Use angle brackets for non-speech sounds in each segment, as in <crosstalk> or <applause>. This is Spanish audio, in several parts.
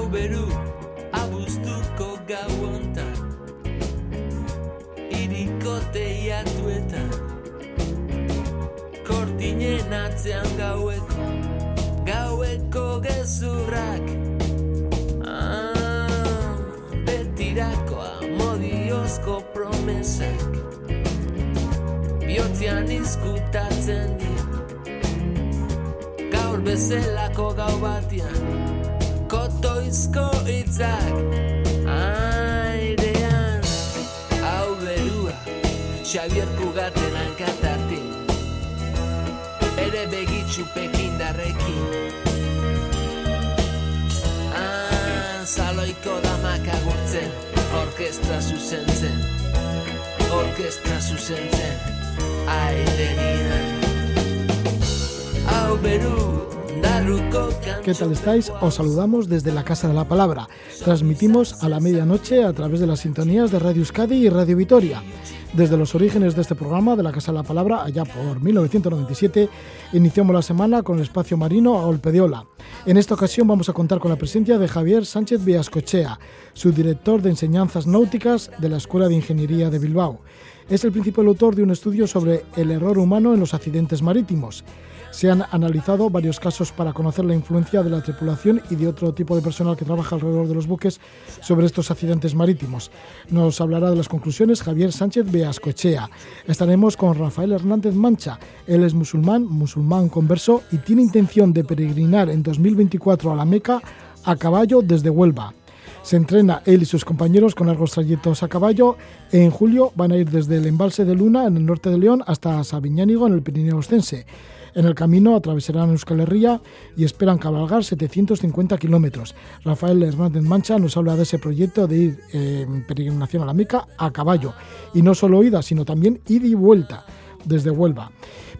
hau beru abuztuko gau ontan iriko teiatuetan kortinen atzean gaueko gaueko gezurrak. Ah, betirakoa modiozko promesak bihotzean izkutatzen dira. Gaur bezelako gau batian kotoizko itzak airean hau berua Xavier Kugaten hankatatin ere begitxu pekindarrekin. Ah, Zaloiko damak agurtzen orkestra zuzentzen. Orkestra zuzentzen airenian hau beru ¿Qué tal estáis? Os saludamos desde la Casa de la Palabra. Transmitimos a la medianoche a través de las sintonías de Radio Euskadi y Radio Vitoria. Desde los orígenes de este programa de la Casa de la Palabra, allá por 1997, iniciamos la semana con el espacio marino a golpe de ola. En esta ocasión vamos a contar con la presencia de Javier Sánchez Villascochea, su director de enseñanzas náuticas de la Escuela de Ingeniería de Bilbao. Es el principal autor de un estudio sobre el error humano en los accidentes marítimos. Se han analizado varios casos para conocer la influencia de la tripulación y de otro tipo de personal que trabaja alrededor de los buques sobre estos accidentes marítimos. Nos hablará de las conclusiones Javier Sánchez Beascochea. Estaremos con Rafael Hernández Mancha. Él es musulmán, musulmán converso y tiene intención de peregrinar en 2024 a la Meca a caballo desde Huelva. Se entrena él y sus compañeros con largos trayectos a caballo. En julio van a ir desde el embalse de Luna en el norte de León hasta Sabiñánigo en el Pirineo Ostense. En el camino atravesarán Euskal Herria y esperan cabalgar 750 kilómetros. Rafael Hernández Mancha nos habla de ese proyecto de ir eh, en peregrinación a la Meca a caballo. Y no solo ida, sino también ida y vuelta desde Huelva.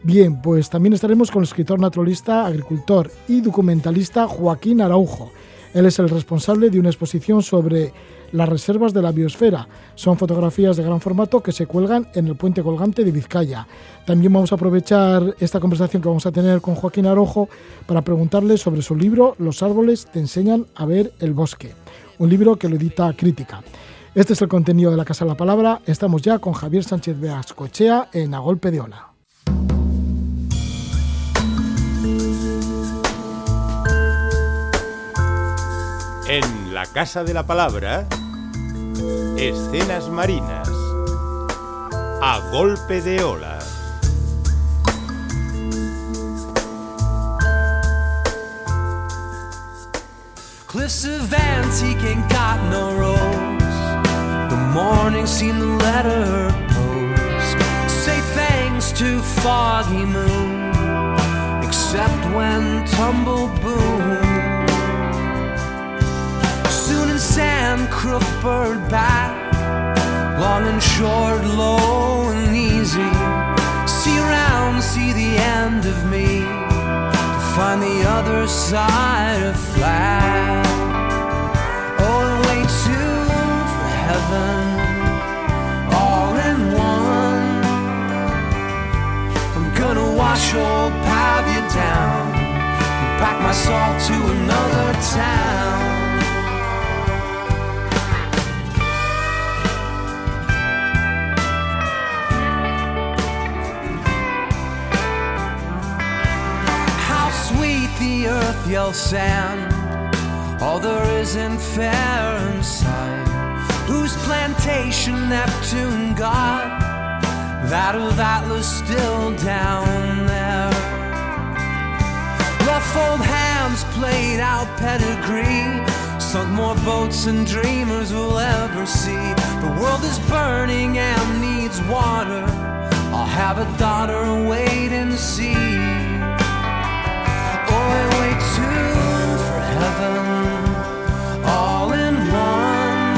Bien, pues también estaremos con el escritor naturalista, agricultor y documentalista Joaquín Araujo. Él es el responsable de una exposición sobre las reservas de la biosfera. Son fotografías de gran formato que se cuelgan en el puente colgante de Vizcaya. También vamos a aprovechar esta conversación que vamos a tener con Joaquín Arojo para preguntarle sobre su libro Los árboles te enseñan a ver el bosque, un libro que lo edita Crítica. Este es el contenido de la Casa de la Palabra. Estamos ya con Javier Sánchez Beascochea en A Golpe de Ola. En la Casa de la Palabra, escenas marinas. A golpe de ola. Cliffs of antique ain't got no rose. The morning seemed to let her pose. Say thanks to foggy moon, except when tumble boom. Soon in sand, crook bird back, long and short, low and easy. See around, see the end of me to find the other side of flat. Oh, and way for heaven, all in one. I'm gonna wash old Pavia down and pack my salt to another town. Earth yells sand. All there fair in sight. Whose plantation Neptune got? That of Atlas still down there. Rough old hands played out pedigree. Sunk more boats than dreamers will ever see. The world is burning and needs water. I'll have a daughter wait and see heaven, all in one.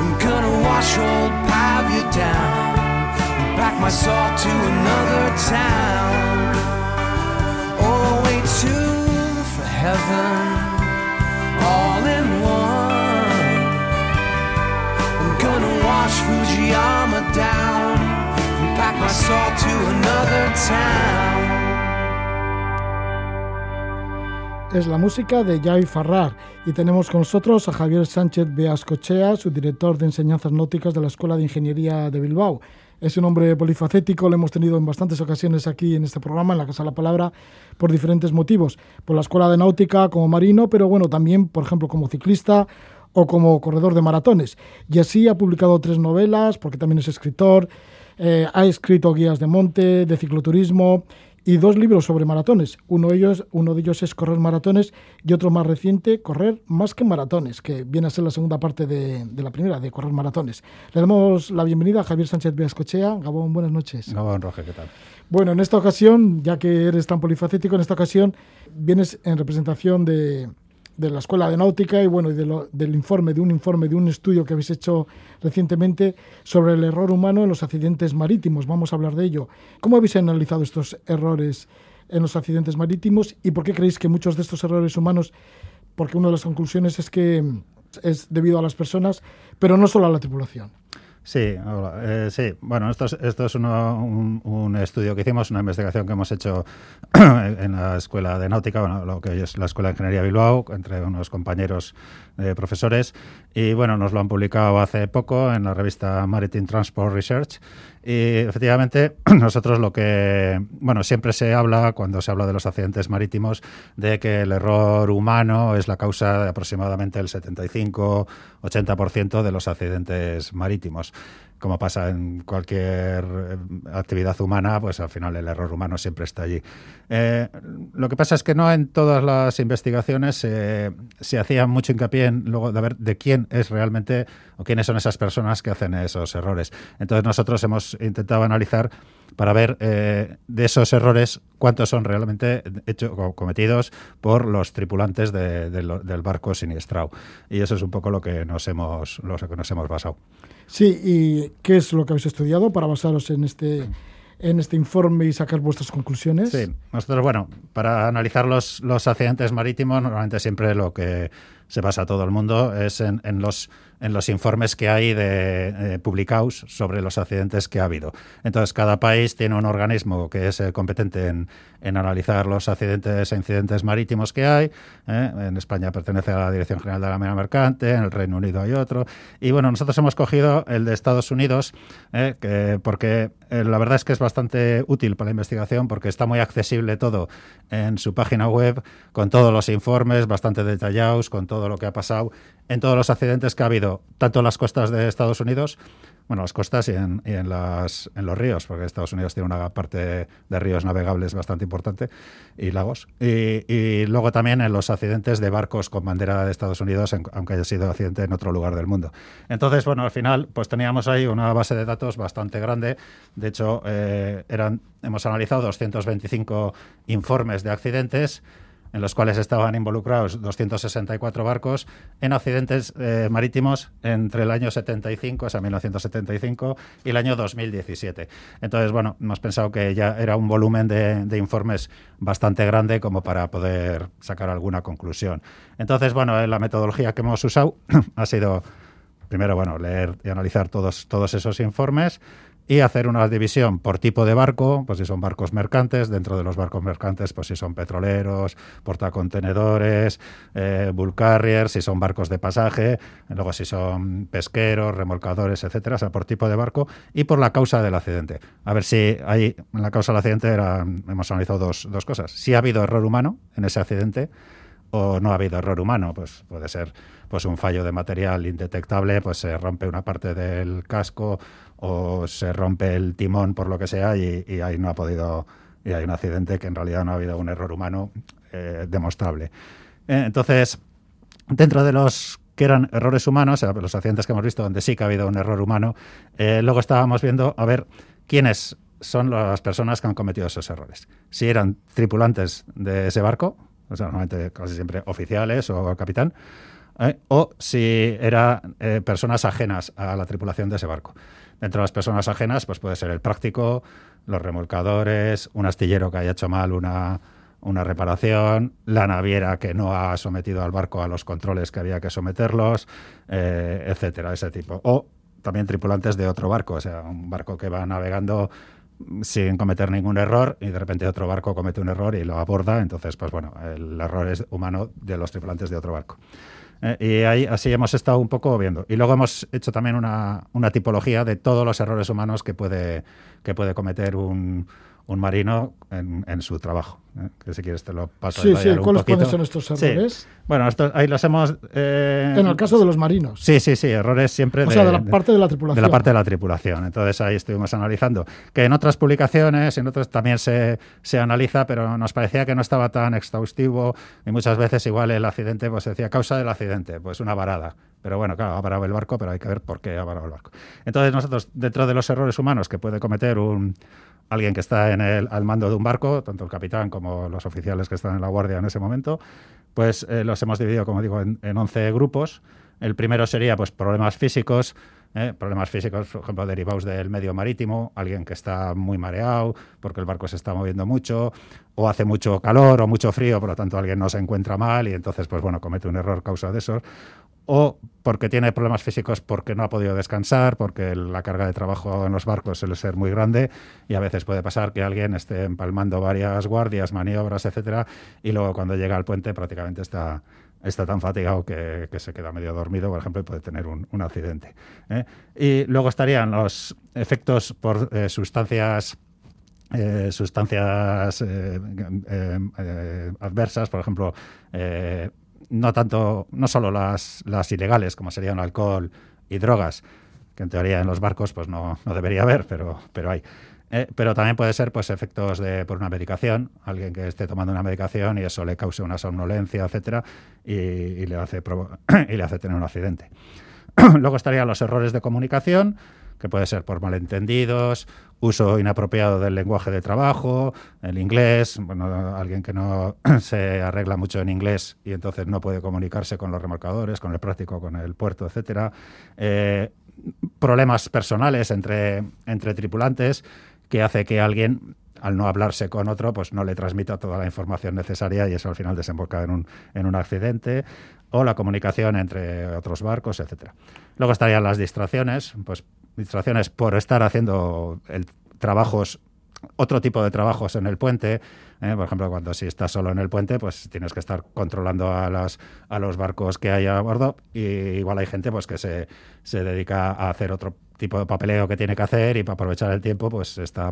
I'm gonna wash old Pavia down and pack my salt to another town. Oh, way two for heaven, all in one. I'm gonna wash Fujiyama down and pack my salt to another town. Es la música de Jai Farrar y tenemos con nosotros a Javier Sánchez Beascochea, su director de enseñanzas náuticas de la Escuela de Ingeniería de Bilbao. Es un hombre polifacético, lo hemos tenido en bastantes ocasiones aquí en este programa, en la Casa de la Palabra, por diferentes motivos. Por la Escuela de Náutica como marino, pero bueno, también, por ejemplo, como ciclista o como corredor de maratones. Y así ha publicado tres novelas, porque también es escritor, eh, ha escrito guías de monte, de cicloturismo y dos libros sobre maratones. Uno de ellos, uno de ellos es Correr maratones y otro más reciente, Correr más que maratones, que viene a ser la segunda parte de, la primera, de Correr maratones. Le damos la bienvenida a Javier Sánchez Beascochea. Gabón, buenas noches. Gabón, Roge, ¿qué tal? Bueno, en esta ocasión, ya que eres tan polifacético, en esta ocasión vienes en representación de, de la Escuela de Náutica y bueno, del informe, de un informe, de un estudio que habéis hecho recientemente sobre el error humano en los accidentes marítimos. Vamos a hablar de ello. ¿Cómo habéis analizado estos errores en los accidentes marítimos y por qué creéis que muchos de estos errores humanos, porque una de las conclusiones es que es debido a las personas, pero no solo a la tripulación? Sí, eh, sí. Bueno, esto es, esto es un, estudio que hicimos, una investigación que hemos hecho <clears throat> en la Escuela de Náutica, bueno, lo que es la Escuela de Ingeniería Bilbao, entre unos compañeros eh, profesores. Y bueno, nos lo han publicado hace poco en la revista Maritime Transport Research. Y efectivamente, <clears throat> nosotros lo que, bueno, siempre se habla, cuando se habla de los accidentes marítimos, de que el error humano es la causa de aproximadamente el 75-80% de los accidentes marítimos como pasa en cualquier eh, actividad humana, pues al final el error humano siempre está allí. Eh, lo que pasa es que no en todas las investigaciones se hacía mucho hincapié en luego de ver de quién es realmente o quiénes son esas personas que hacen esos errores. Entonces nosotros hemos intentado analizar para ver eh, de esos errores cuántos son realmente hechos cometidos por los tripulantes del barco siniestrado. Y eso es un poco lo que nos hemos, lo que nos hemos basado. Sí, ¿y qué es lo que habéis estudiado para basaros en este, en este informe y sacar vuestras conclusiones? Sí, nosotros, bueno, para analizar los, los accidentes marítimos, normalmente siempre lo que se basa todo el mundo es en, en los en los informes que hay de, eh, publicados sobre los accidentes que ha habido. Entonces, cada país tiene un organismo que es eh, competente en, analizar los accidentes e incidentes marítimos que hay. ¿eh? En España pertenece a la Dirección General de la Marina Mercante, en el Reino Unido hay otro. Y bueno, nosotros hemos cogido el de Estados Unidos, que, porque la verdad es que es bastante útil para la investigación, porque está muy accesible todo en su página web, con todos los informes bastante detallados, con todo lo que ha pasado en todos los accidentes que ha habido, tanto en las costas de Estados Unidos, bueno, las costas y en, los ríos, porque Estados Unidos tiene una parte de ríos navegables bastante importante y lagos. Y, luego también en los accidentes de barcos con bandera de Estados Unidos, aunque haya sido accidente en otro lugar del mundo. Entonces, bueno, al final, pues teníamos ahí una base de datos bastante grande. De hecho, eh, hemos analizado 225 informes de accidentes en los cuales estaban involucrados 264 barcos en accidentes eh, marítimos entre el año 75, o sea, 1975, y el año 2017. Entonces, bueno, hemos pensado que ya era un volumen de, informes bastante grande como para poder sacar alguna conclusión. Entonces, bueno, la metodología que hemos usado <clears throat> ha sido, primero, bueno, leer y analizar todos, todos esos informes, y hacer una división por tipo de barco, pues si son barcos mercantes, dentro de los barcos mercantes, pues si son petroleros, portacontenedores, eh, bull carriers, si son barcos de pasaje, luego si son pesqueros, remolcadores, etcétera, o sea, por tipo de barco y por la causa del accidente. A ver si hay, la causa del accidente era, hemos analizado dos, dos cosas. Si ha habido error humano en ese accidente o no ha habido error humano, pues puede ser pues un fallo de material indetectable, pues se rompe una parte del casco o se rompe el timón por lo que sea y, ahí no ha podido y hay un accidente que en realidad no ha habido un error humano eh, demostrable. Eh, entonces, dentro de los que eran errores humanos, los accidentes que hemos visto donde sí que ha habido un error humano, eh, luego estábamos viendo a ver quiénes son las personas que han cometido esos errores. Si eran tripulantes de ese barco, normalmente casi siempre oficiales o capitán, o si eran personas ajenas a la tripulación de ese barco. Dentro de las personas ajenas, pues puede ser el práctico, los remolcadores, un astillero que haya hecho mal una, una reparación, la naviera que no ha sometido al barco a los controles que había que someterlos, eh, etcétera, ese tipo. O también tripulantes de otro barco, o sea, un barco que va navegando sin cometer ningún error y de repente otro barco comete un error y lo aborda, entonces pues bueno, el error es humano de los tripulantes de otro barco. Eh, y ahí así hemos estado un poco viendo. Y luego hemos hecho también una, una tipología de todos los errores humanos que puede, que puede cometer un, un marino en, en su trabajo. ¿eh? Que si quieres te lo paso Sí, sí, ¿cuáles poquito. ser estos Sí. errores? Bueno, esto, ahí los hemos... eh, En el caso de los marinos. Sí, sí, sí, errores siempre O sea, de la parte de la tripulación. de la parte de la tripulación. Entonces ahí estuvimos analizando. Que en otras publicaciones, en otras también se, se analiza, pero nos parecía que no estaba tan exhaustivo y muchas veces igual el accidente, pues se decía causa del accidente, pues una varada. Pero bueno, claro, ha varado el barco, pero hay que ver por qué ha varado el barco. Entonces nosotros, dentro de los errores humanos que puede cometer un alguien que está en el, al mando de un barco, tanto el capitán como los oficiales que están en la guardia en ese momento, pues eh, los hemos dividido, como digo, en, en 11 grupos. El primero sería pues problemas físicos, ¿eh? problemas físicos, por ejemplo, derivados del medio marítimo, alguien que está muy mareado porque el barco se está moviendo mucho, o hace mucho calor o mucho frío, por lo tanto alguien no se encuentra mal y entonces, pues bueno, comete un error causa de eso. O porque tiene problemas físicos porque no ha podido descansar, porque la carga de trabajo en los barcos suele ser muy grande y a veces puede pasar que alguien esté empalmando varias guardias, maniobras, etcétera, y luego cuando llega al puente prácticamente está, está tan fatigado que, se queda medio dormido, por ejemplo, y puede tener un, accidente. ¿eh? Y luego estarían los efectos por eh, sustancias eh, sustancias adversas, por ejemplo, no tanto, no solo las, las ilegales, como serían alcohol y drogas, que en teoría en los barcos pues no, no debería haber, pero, pero hay. Eh, pero también puede ser pues efectos de por una medicación, alguien que esté tomando una medicación y eso le cause una somnolencia, etcétera, y, y le hace <clears throat> y le hace tener un accidente. <clears throat> Luego estarían los errores de comunicación, que puede ser por malentendidos, uso inapropiado del lenguaje de trabajo, el inglés, bueno, alguien que no <clears throat> se arregla mucho en inglés y entonces no puede comunicarse con los remolcadores, con el práctico, con el puerto, etcétera. Eh, problemas personales entre, entre tripulantes que hace que alguien al no hablarse con otro, pues no le transmita toda la información necesaria y eso al final desemboca en un, en un accidente o la comunicación entre otros barcos, etcétera. Luego estarían las distracciones, pues distracciones por estar haciendo el, trabajos otro tipo de trabajos en el puente. ¿eh? Por ejemplo, cuando si estás solo en el puente, pues tienes que estar controlando a, las, a los barcos que hay a bordo. Y igual hay gente pues que se, se dedica a hacer otro tipo de papeleo que tiene que hacer y para aprovechar el tiempo, pues está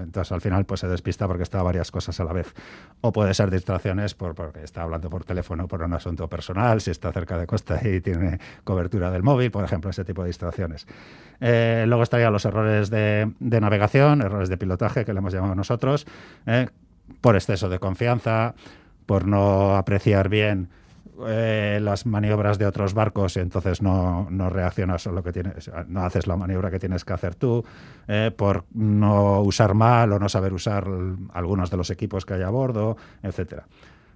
entonces al final pues se despista porque está varias cosas a la vez. O puede ser distracciones por, porque está hablando por teléfono por un asunto personal, si está cerca de costa y tiene cobertura del móvil, por ejemplo, ese tipo de distracciones. Eh, luego estarían los errores de, de, navegación, errores de pilotaje que le hemos llamado nosotros, eh, por exceso de confianza, por no apreciar bien eh, las maniobras de otros barcos y entonces no, no reaccionas a lo que tienes, no haces la maniobra que tienes que hacer tú, eh, por no usar mal o no saber usar algunos de los equipos que hay a bordo, etcétera.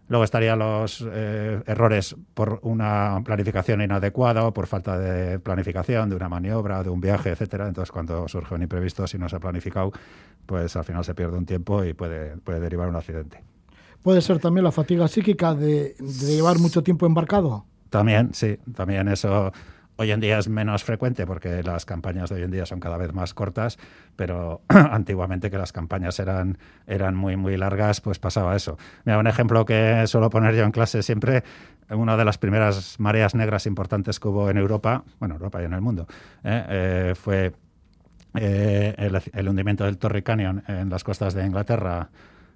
Luego estarían los eh, errores por una planificación inadecuada o por falta de planificación de una maniobra, de un viaje, etcétera. Entonces, cuando surge un imprevisto, si no se ha planificado, pues al final se pierde un tiempo y puede, puede derivar un accidente. ¿Puede ser también la fatiga psíquica de, llevar mucho tiempo embarcado? También, sí. También eso hoy en día es menos frecuente porque las campañas de hoy en día son cada vez más cortas, pero <clears throat> antiguamente que las campañas eran, eran muy, muy largas, pues pasaba eso. Mira, un ejemplo que suelo poner yo en clase siempre, una de las primeras mareas negras importantes que hubo en Europa, bueno, Europa y en el mundo, ¿eh? Eh, fue eh, el, el, hundimiento del Torrey Canyon en las costas de Inglaterra,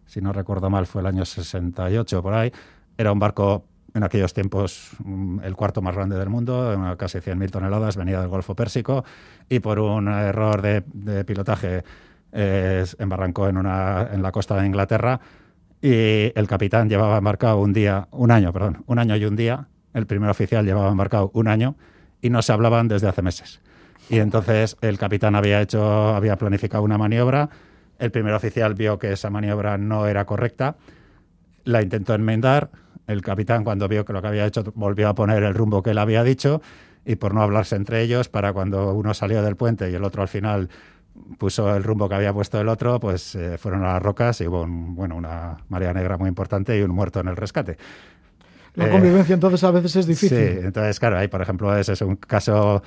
si no recuerdo mal, fue el año 68 por ahí. Era un barco en aquellos tiempos mm, el cuarto más grande del mundo, casi 100.000 toneladas, venía del Golfo Pérsico y por un error de, pilotaje eh, embarrancó en, una, en la costa de Inglaterra y el capitán llevaba embarcado un día, un año, perdón, un año y un día, el primer oficial llevaba embarcado un año y no se hablaban desde hace meses. Y entonces el capitán había hecho, había planificado una maniobra, el primer oficial vio que esa maniobra no era correcta, la intentó enmendar, el capitán cuando vio que lo que había hecho volvió a poner el rumbo que él había dicho y por no hablarse entre ellos, para cuando uno salió del puente y el otro al final puso el rumbo que había puesto el otro, pues eh, fueron a las rocas y hubo un, bueno, una marea negra muy importante y un muerto en el rescate. La convivencia eh, entonces a veces es difícil. Sí, entonces claro, ahí por ejemplo ese es un caso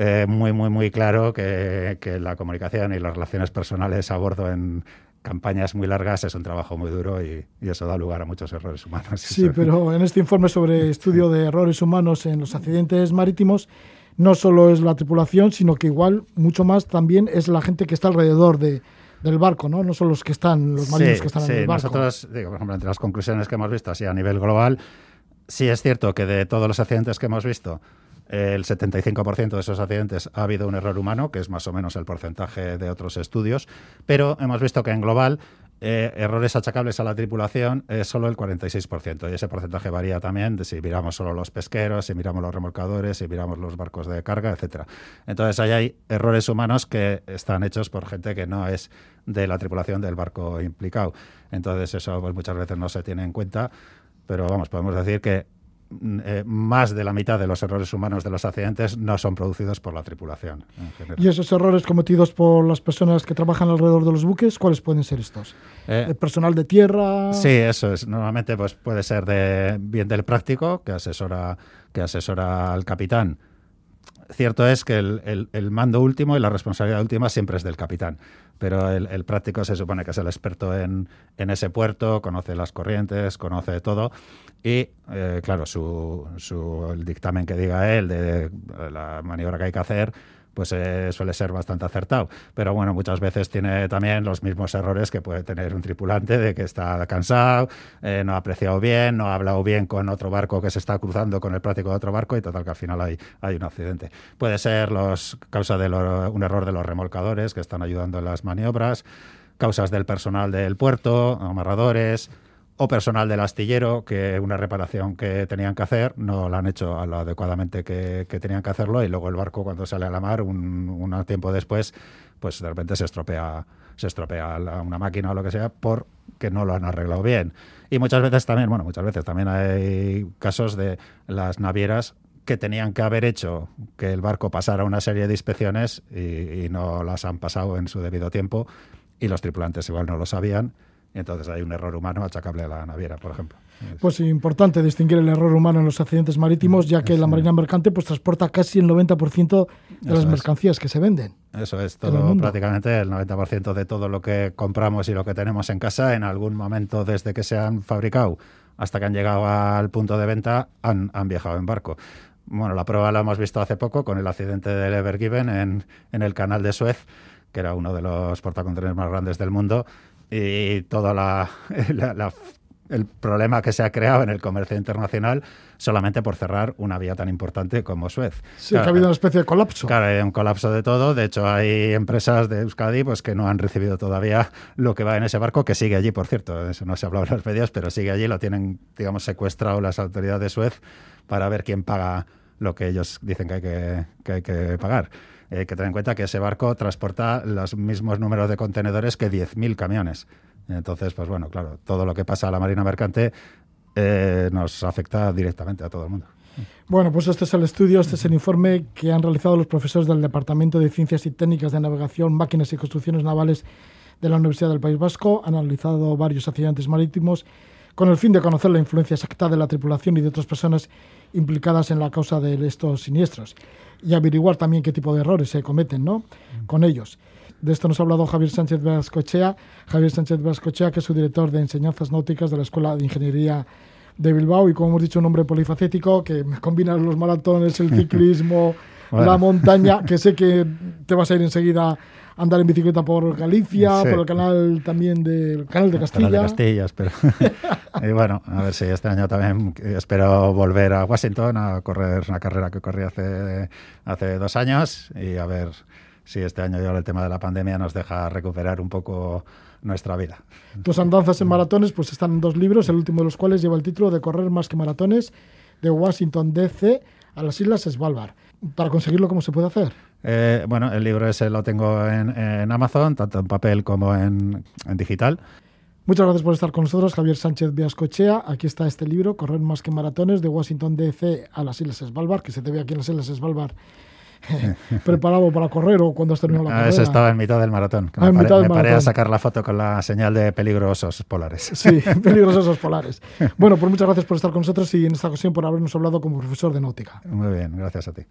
eh, muy, muy, muy claro que, que la comunicación y las relaciones personales a bordo en campañas muy largas es un trabajo muy duro y, y, eso da lugar a muchos errores humanos. Sí, pero en este informe sobre <laughs> estudio de errores humanos en los accidentes marítimos, no solo es la tripulación, sino que igual mucho más también es la gente que está alrededor de, del barco, ¿no? No son los que están, los marinos sí, que están sí. en el barco. Nosotros, digo, por ejemplo, entre las conclusiones que hemos visto así a nivel global, sí es cierto que de todos los accidentes que hemos visto, el 75% de esos accidentes ha habido un error humano, que es más o menos el porcentaje de otros estudios, pero hemos visto que en global eh, errores achacables a la tripulación es solo el 46%. Y ese porcentaje varía también de si miramos solo los pesqueros, si miramos los remolcadores, si miramos los barcos de carga, etcétera. Entonces ahí hay errores humanos que están hechos por gente que no es de la tripulación del barco implicado. Entonces eso pues, muchas veces no se tiene en cuenta, pero vamos, podemos decir que eh, más de la mitad de los errores humanos de los accidentes no son producidos por la tripulación. En. ¿Y esos errores cometidos por las personas que trabajan alrededor de los buques, cuáles pueden ser estos? Eh, ¿El personal de tierra? Sí, eso es. Normalmente pues, puede ser de, bien del práctico, que asesora, que asesora al capitán. Cierto es que el, el, el, mando último y la responsabilidad última siempre es del capitán, pero el, el práctico se supone que es el experto en, en, ese puerto, conoce las corrientes, conoce todo. Y, eh, claro, su, su, el dictamen que diga él de, la maniobra que hay que hacer, pues eh, suele ser bastante acertado. Pero bueno, muchas veces tiene también los mismos errores que puede tener un tripulante de que está cansado, eh, no ha apreciado bien, no ha hablado bien con otro barco que se está cruzando con el práctico de otro barco y total que al final hay, hay un accidente. Puede ser los causa de un error de los remolcadores que están ayudando en las maniobras, causas del personal del puerto, amarradores, o personal del astillero que una reparación que tenían que hacer no la han hecho a lo adecuadamente que, que, tenían que hacerlo y luego el barco cuando sale a la mar un, un tiempo después pues de repente se estropea se estropea una máquina o lo que sea porque no lo han arreglado bien. Y muchas veces también bueno muchas veces también hay casos de las navieras que tenían que haber hecho que el barco pasara una serie de inspecciones y, no las han pasado en su debido tiempo y los tripulantes igual no lo sabían entonces hay un error humano achacable a la naviera, por ejemplo. Pues importante distinguir el error humano en los accidentes marítimos, ya que la marina mercante pues transporta casi el 90% de las mercancías es. que se venden. Eso es todo, prácticamente el 90% de todo lo que compramos y lo que tenemos en casa, en algún momento desde que se han fabricado hasta que han llegado al punto de venta, han, han viajado en barco. Bueno, la prueba la hemos visto hace poco con el accidente del Ever Given en, en el canal de Suez, que era uno de los portacontenedores más grandes del mundo, y la, <laughs> la, la, el problema que se ha creado en el comercio internacional solamente por cerrar una vía tan importante como Suez. Sí, claro, que ha habido una especie de colapso. Claro, hay un colapso de todo. De hecho, hay empresas de Euskadi pues, que no han recibido todavía lo que va en ese barco, que sigue allí, por cierto. Eso no se ha hablado en los medios, pero sigue allí. Lo tienen, digamos, secuestrado las autoridades de Suez para ver quién paga lo que ellos dicen que hay que, que, hay que pagar. Hay que tener en cuenta que ese barco transporta los mismos números de contenedores que 10.000 camiones. Entonces, pues bueno, claro, todo lo que pasa a la Marina Mercante eh, nos afecta directamente a todo el mundo. Bueno, pues este es el estudio, este es el informe que han realizado los profesores del Departamento de Ciencias y Técnicas de Navegación, Máquinas y Construcciones Navales de la Universidad del País Vasco. Han analizado varios accidentes marítimos con el fin de conocer la influencia exacta de la tripulación y de otras personas implicadas en la causa de estos siniestros y averiguar también qué tipo de errores se cometen ¿no? con ellos. De esto nos ha hablado Javier Sánchez Vascochea, Javier Sánchez Vascochea, que es su director de enseñanzas náuticas de la Escuela de Ingeniería de Bilbao y como hemos dicho un hombre polifacético que combina los maratones, el <laughs> ciclismo, bueno. la montaña, <laughs> que sé que te vas a ir enseguida andar en bicicleta por Galicia, sí. por el canal también del canal de Castilla. El canal de Castilla, espero. <laughs> y bueno, a ver si este año también espero volver a Washington a correr una carrera que corrí hace, hace dos años y a ver si este año ya el tema de la pandemia nos deja recuperar un poco nuestra vida. Tus andanzas en maratones pues están en dos libros, el último de los cuales lleva el título de Correr más que maratones de Washington DC a las Islas Svalbard. Para conseguirlo, ¿cómo se puede hacer? Eh, bueno, el libro ese lo tengo en, en Amazon, tanto en papel como en, en, digital. Muchas gracias por estar con nosotros, Javier Sánchez Viascochea. Aquí está este libro, Correr más que maratones, de Washington DC a las Islas Svalbard, que se te ve aquí en las Islas Svalbard <laughs> <laughs> preparado para correr o cuando has terminado la ah, carrera. Eso estaba en mitad del maratón. Ah, me, del me paré a sacar la foto con la señal de peligrosos polares. <laughs> Sí, peligrosos polares. Bueno, pues muchas gracias por estar con nosotros y en esta ocasión por habernos hablado como profesor de náutica. Muy bien, gracias a ti.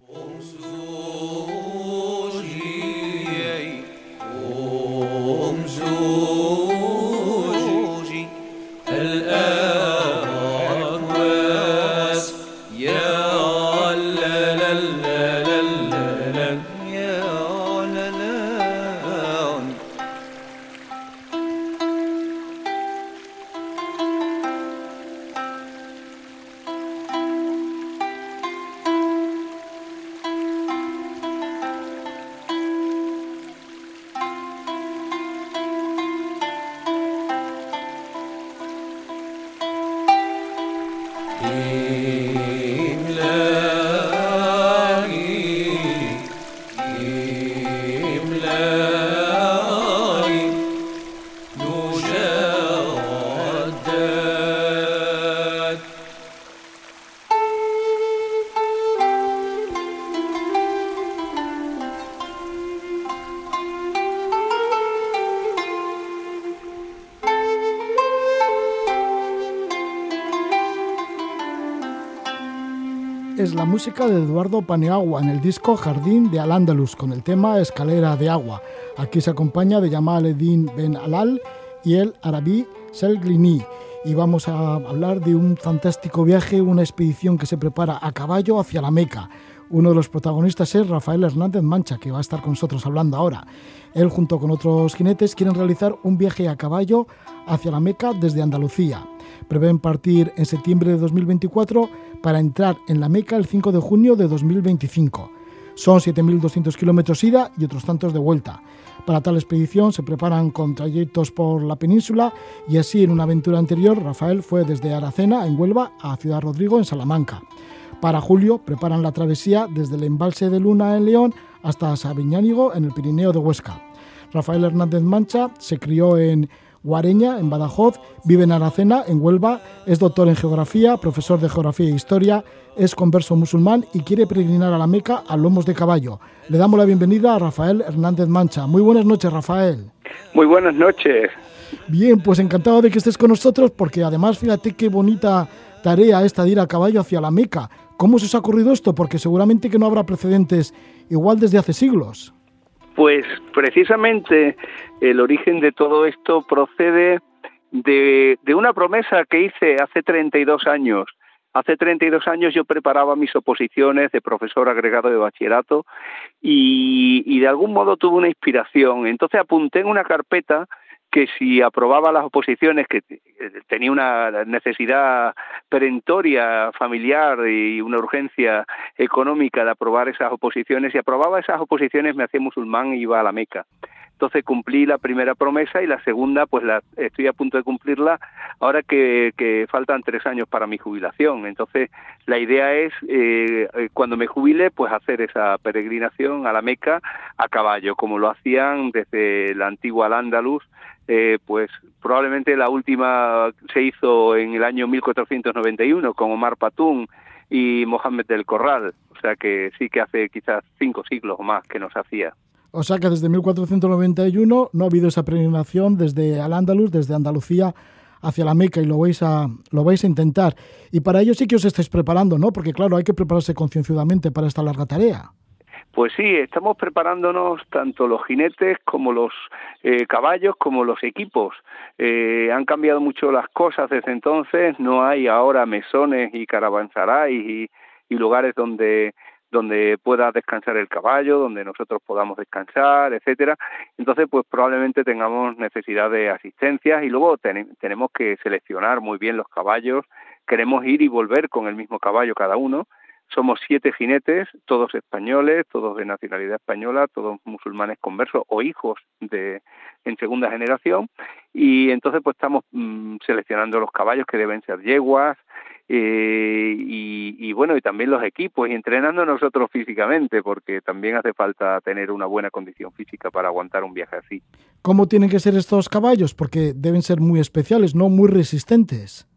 Música de Eduardo Paneagua en el disco Jardín de Al-Ándalus con el tema Escalera de Agua. Aquí se acompaña de Yamal Eddin Ben Alal y el Arabi Selglini. Y vamos a hablar de un fantástico viaje, una expedición que se prepara a caballo hacia la Meca. Uno de los protagonistas es Rafael Hernández Mancha, que va a estar con nosotros hablando ahora. Él junto con otros jinetes quieren realizar un viaje a caballo hacia la Meca desde Andalucía. Prevén partir en septiembre de 2024 para entrar en la Meca el 5 de junio de 2025. Son 7.200 kilómetros ida y otros tantos de vuelta. Para tal expedición se preparan con trayectos por la península y así en una aventura anterior Rafael fue desde Aracena en Huelva a Ciudad Rodrigo en Salamanca. Para julio preparan la travesía desde el embalse de Luna en León hasta Sabiñánigo en el Pirineo de Huesca. Rafael Hernández Mancha se crió en Guareña, en Badajoz, vive en Aracena, en Huelva, es doctor en geografía, profesor de geografía e historia, es converso musulmán y quiere peregrinar a la Meca a lomos de caballo. Le damos la bienvenida a Rafael Hernández Mancha. Muy buenas noches, Rafael. Muy buenas noches. Bien, pues encantado de que estés con nosotros porque además fíjate qué bonita tarea esta de ir a caballo hacia la Meca. ¿Cómo se os ha ocurrido esto? Porque seguramente que no habrá precedentes igual desde hace siglos. Pues precisamente el origen de todo esto procede de, una promesa que hice hace 32 años. Hace 32 años yo preparaba mis oposiciones de profesor agregado de bachillerato y, y de algún modo tuve una inspiración. Entonces apunté en una carpeta que si aprobaba las oposiciones, que tenía una necesidad perentoria familiar y una urgencia económica de aprobar esas oposiciones, si aprobaba esas oposiciones me hacía musulmán y iba a la Meca. Entonces cumplí la primera promesa y la segunda, pues la estoy a punto de cumplirla ahora que, faltan tres años para mi jubilación. Entonces la idea es, eh, eh, cuando me jubile, pues hacer esa peregrinación a la Meca a caballo, como lo hacían desde la antigua Al-Ándalus eh, pues probablemente la última se hizo en el año 1491 con Omar Patún y Mohamed del Corral, o sea que sí que hace quizás cinco siglos o más que nos hacía. O sea que desde 1491 no ha habido esa peregrinación desde Al-Ándalus, desde Andalucía hacia la Meca y lo vais a lo vais a intentar. Y para ello sí que os estáis preparando, ¿no? Porque claro, hay que prepararse concienzudamente para esta larga tarea. Pues sí, estamos preparándonos tanto los jinetes como los eh, caballos como los equipos. Eh, han cambiado mucho las cosas desde entonces, no hay ahora mesones y caravansarais y, y lugares donde donde pueda descansar el caballo, donde nosotros podamos descansar, etcétera. Entonces, pues probablemente tengamos necesidad de asistencias y luego tenemos que seleccionar muy bien los caballos. Queremos ir y volver con el mismo caballo cada uno somos siete jinetes, todos españoles, todos de nacionalidad española, todos musulmanes conversos o hijos de en segunda generación y entonces pues estamos mm, seleccionando los caballos que deben ser yeguas eh, y, y, bueno y también los equipos y entrenando nosotros físicamente porque también hace falta tener una buena condición física para aguantar un viaje así. ¿Cómo tienen que ser estos caballos? Porque deben ser muy especiales, no muy resistentes.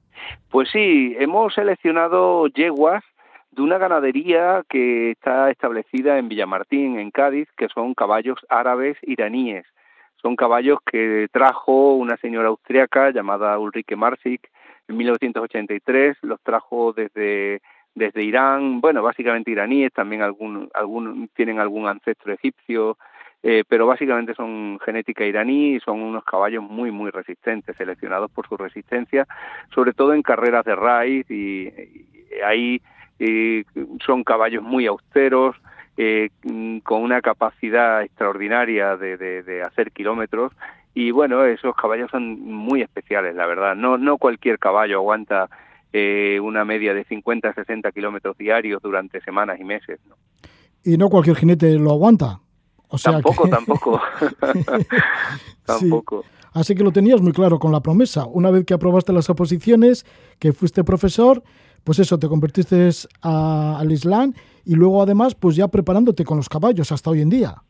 Pues sí, hemos seleccionado yeguas de una ganadería que está establecida en Villamartín, en Cádiz, que son caballos árabes iraníes. Son caballos que trajo una señora austriaca llamada Ulrike Marsik en 1983, los trajo desde desde Irán, bueno, básicamente iraníes, también algún, algún tienen algún ancestro egipcio, eh, pero básicamente son genética iraní y son unos caballos muy, muy resistentes, seleccionados por su resistencia, sobre todo en carreras de raíz y, ahí son caballos muy austeros, eh, con una capacidad extraordinaria de, hacer kilómetros y bueno, esos caballos son muy especiales, la verdad. No, no cualquier caballo aguanta eh, una media de 50 60 kilómetros diarios durante semanas y meses. Y no cualquier jinete lo aguanta. O sea tampoco, tampoco. <laughs> <laughs> tampoco. Así que lo tenías muy claro con la promesa. Una vez que aprobaste las oposiciones, que fuiste profesor, pues eso, te convertiste al Islam y luego además pues ya preparándote con los caballos hasta hoy en día.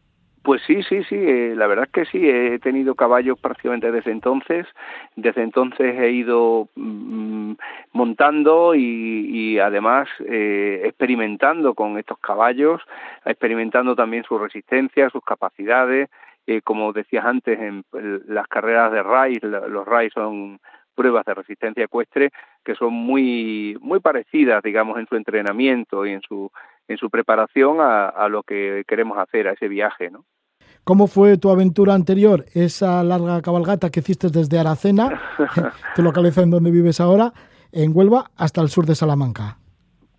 Pues sí, sí, sí, eh, la verdad es que sí, he tenido caballos prácticamente desde entonces, desde entonces he ido mm, montando y, además eh, experimentando con estos caballos, experimentando también su resistencia, sus capacidades, eh, como decías antes, en, las carreras de RAI, los RAI son pruebas de resistencia ecuestre que son muy muy parecidas digamos en su entrenamiento y en su en su preparación a, lo que queremos hacer, a ese viaje, ¿no? ¿Cómo fue tu aventura anterior, esa larga cabalgata que hiciste desde Aracena, <laughs> que localiza en donde vives ahora, en Huelva, hasta el sur de Salamanca?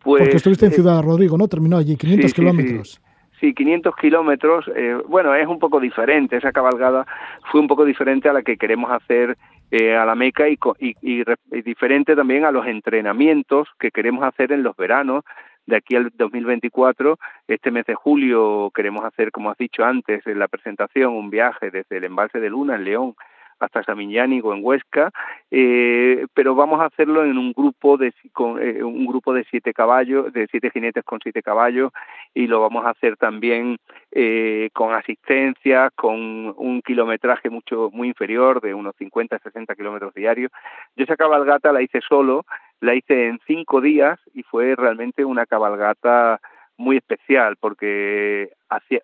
Pues, Porque estuviste en Ciudad Rodrigo, ¿no? Terminó allí, 500 kilómetros. Sí, 500 kilómetros, eh, bueno, es un poco diferente, esa cabalgada fue un poco diferente a la que queremos hacer eh, a la Meca y, y, diferente también a los entrenamientos que queremos hacer en los veranos de aquí al 2024, este mes de julio queremos hacer, como has dicho antes, en la presentación, un viaje desde el embalse de Luna en León hasta Samiñánigo en Huesca, eh, pero vamos a hacerlo en un grupo de con, eh, un grupo de siete caballos, de siete jinetes con siete caballos, y lo vamos a hacer también eh, con asistencia, con un kilometraje mucho muy inferior, de unos 50 60 kilómetros diarios. Yo esa cabalgata la hice solo, la hice en cinco días y fue realmente una cabalgata muy especial porque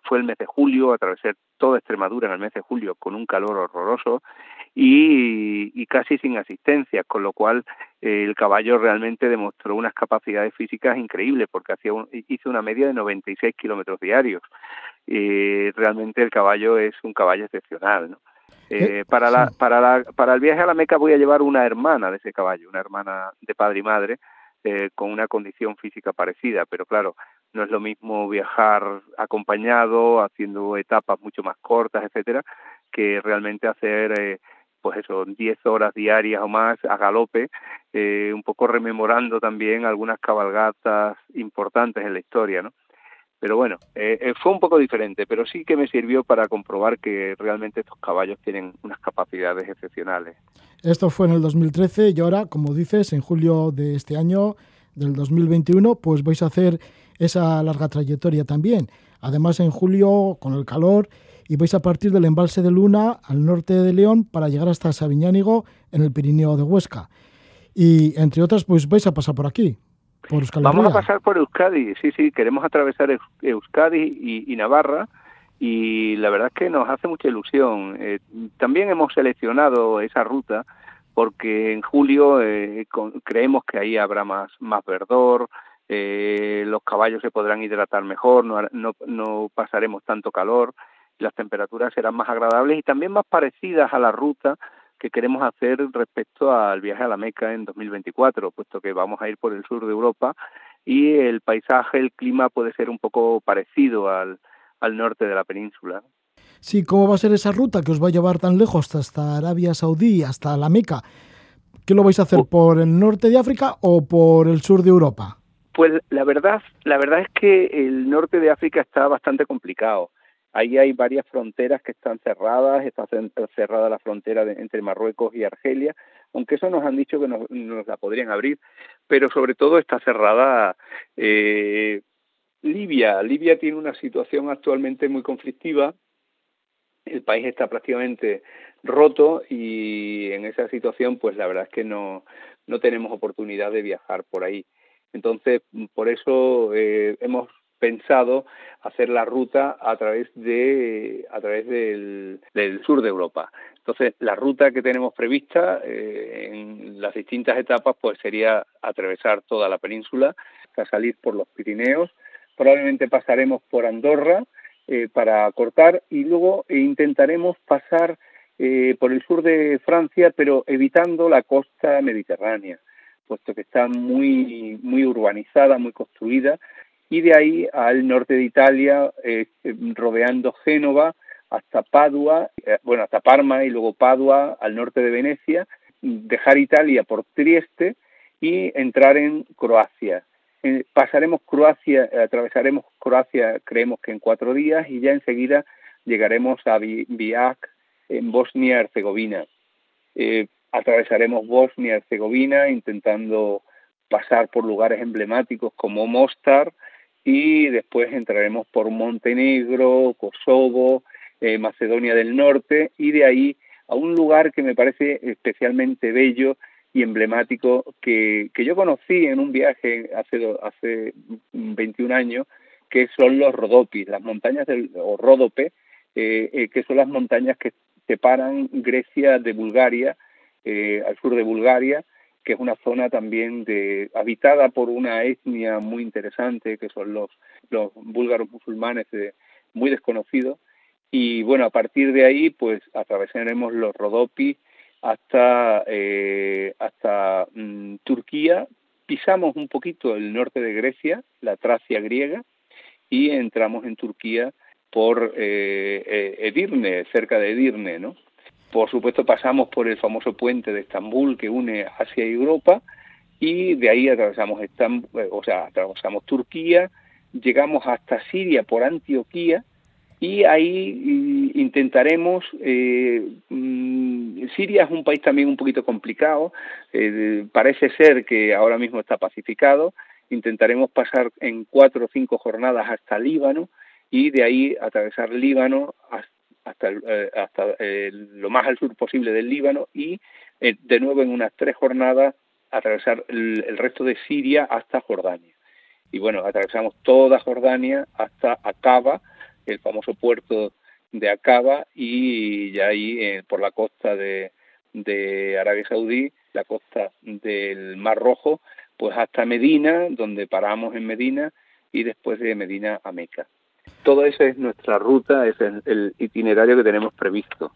fue el mes de julio, atravesé toda Extremadura en el mes de julio con un calor horroroso y, casi sin asistencia, con lo cual eh, el caballo realmente demostró unas capacidades físicas increíbles porque hacía hizo una media de 96 kilómetros diarios. y realmente el caballo es un caballo excepcional. Eh, para, la, para, la, para el viaje a la Meca voy a llevar una hermana de ese caballo, una hermana de padre y madre, eh, con una condición física parecida, pero claro, no es lo mismo viajar acompañado, haciendo etapas mucho más cortas, etcétera, que realmente hacer, eh, pues eso, 10 horas diarias o más a galope, un poco rememorando también algunas cabalgatas importantes en la historia, ¿no? Pero bueno, eh, eh, fue un poco diferente, pero sí que me sirvió para comprobar que realmente estos caballos tienen unas capacidades excepcionales. Esto fue en el 2013 y ahora, como dices, en julio de este año, del 2021, pues vais a hacer esa larga trayectoria también. Además, en julio, con el calor, y vais a partir del embalse de Luna al norte de León para llegar hasta Sabiñánigo en el Pirineo de Huesca. Y entre otras, pues vais a pasar por aquí. Vamos a pasar por Euskadi, sí, sí, queremos atravesar Euskadi y, Navarra y la verdad es que nos hace mucha ilusión. Eh, también hemos seleccionado esa ruta porque en julio eh, creemos que ahí habrá más, más verdor, eh, los caballos se podrán hidratar mejor, no, no, no pasaremos tanto calor, las temperaturas serán más agradables y también más parecidas a la ruta que queremos hacer respecto al viaje a la Meca en 2024, puesto que vamos a ir por el sur de Europa y el paisaje, el clima puede ser un poco parecido al, al norte de la península. Sí, ¿cómo va a ser esa ruta que os va a llevar tan lejos hasta Arabia Saudí, hasta la Meca? ¿Qué lo vais a hacer por el norte de África o por el sur de Europa? Pues la verdad, la verdad es que el norte de África está bastante complicado. Ahí hay varias fronteras que están cerradas, está cerrada la frontera entre Marruecos y Argelia, aunque eso nos han dicho que nos, la podrían abrir, pero sobre todo está cerrada eh, Libia. Libia tiene una situación actualmente muy conflictiva, el país está prácticamente roto y en esa situación pues la verdad es que no, no tenemos oportunidad de viajar por ahí. Entonces, por eso eh, hemos pensado hacer la ruta a través de a través del, sur de Europa. Entonces, la ruta que tenemos prevista eh, en las distintas etapas pues sería atravesar toda la península, salir por los Pirineos, probablemente pasaremos por Andorra eh, para cortar y luego intentaremos pasar eh, por el sur de Francia, pero evitando la costa mediterránea, puesto que está muy muy urbanizada, muy construida y de ahí al norte de Italia, eh, rodeando Génova hasta Padua, eh, bueno, hasta Parma y luego Padua, al norte de Venecia, dejar Italia por Trieste y entrar en Croacia. Eh, pasaremos Croacia, atravesaremos Croacia, creemos que en cuatro días, y ya enseguida llegaremos a Biak, en Bosnia-Herzegovina. atravesaremos Bosnia-Herzegovina intentando pasar por lugares emblemáticos como Mostar y después entraremos por Montenegro, Kosovo, eh, Macedonia del Norte y de ahí a un lugar que me parece especialmente bello y emblemático que, que yo conocí en un viaje hace, hace 21 años, que son los Rodopis, las montañas del o Ródope, eh, eh, que son las montañas que separan Grecia de Bulgaria, al sur de Bulgaria, que es una zona también de, habitada por una etnia muy interesante, que son los, los búlgaros musulmanes muy desconocidos. Y bueno, a partir de ahí, pues atravesaremos los Rodopis hasta, hasta mm, Turquía, pisamos un poquito el norte de Grecia, la Tracia griega, y entramos en Turquía por eh, eh, Edirne, cerca de Edirne, ¿no? Por supuesto pasamos por el famoso puente de Estambul que une Asia y Europa y de ahí atravesamos Estambul, eh, o sea, atravesamos Turquía, llegamos hasta Siria por Antioquía y ahí intentaremos mm, Siria es un país también un poquito complicado parece ser que ahora mismo está pacificado intentaremos pasar en cuatro o cinco jornadas hasta Líbano y de ahí atravesar Líbano hasta, hasta, eh, lo más al sur posible del Líbano y eh, de nuevo en unas tres jornadas atravesar el, resto de Siria hasta Jordania. Y bueno, atravesamos toda Jordania hasta Acaba, el famoso puerto de Acaba, y ya ahí eh, por la costa de, de Arabia Saudí, la costa del Mar Rojo, pues hasta Medina, donde paramos en Medina, y después de Medina a Meca. Todo eso es nuestra ruta, es el, itinerario que tenemos previsto.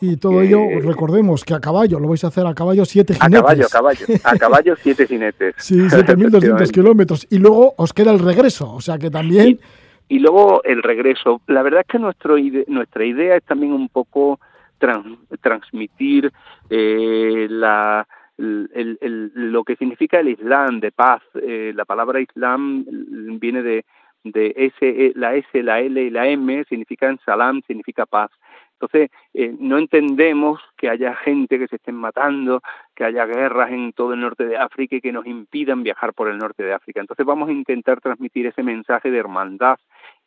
Y todo ello, recordemos que a caballo, lo vais a hacer a caballo siete jinetes. A caballo, a caballo, a caballo siete jinetes. sí, 7.200 <laughs> kilómetros. Y luego os queda el regreso, o sea que también... Y, luego el regreso. La verdad es que nuestro nuestra idea es también un poco transmitir eh, la, lo que significa el Islam de paz. Eh, la palabra Islam viene de, de S, e, la S, la L y la M, significan salam, significa paz. Entonces, eh, no entendemos que haya gente que se estén matando, que haya guerras en todo el norte de África y que nos impidan viajar por el norte de África. Entonces, vamos a intentar transmitir ese mensaje de hermandad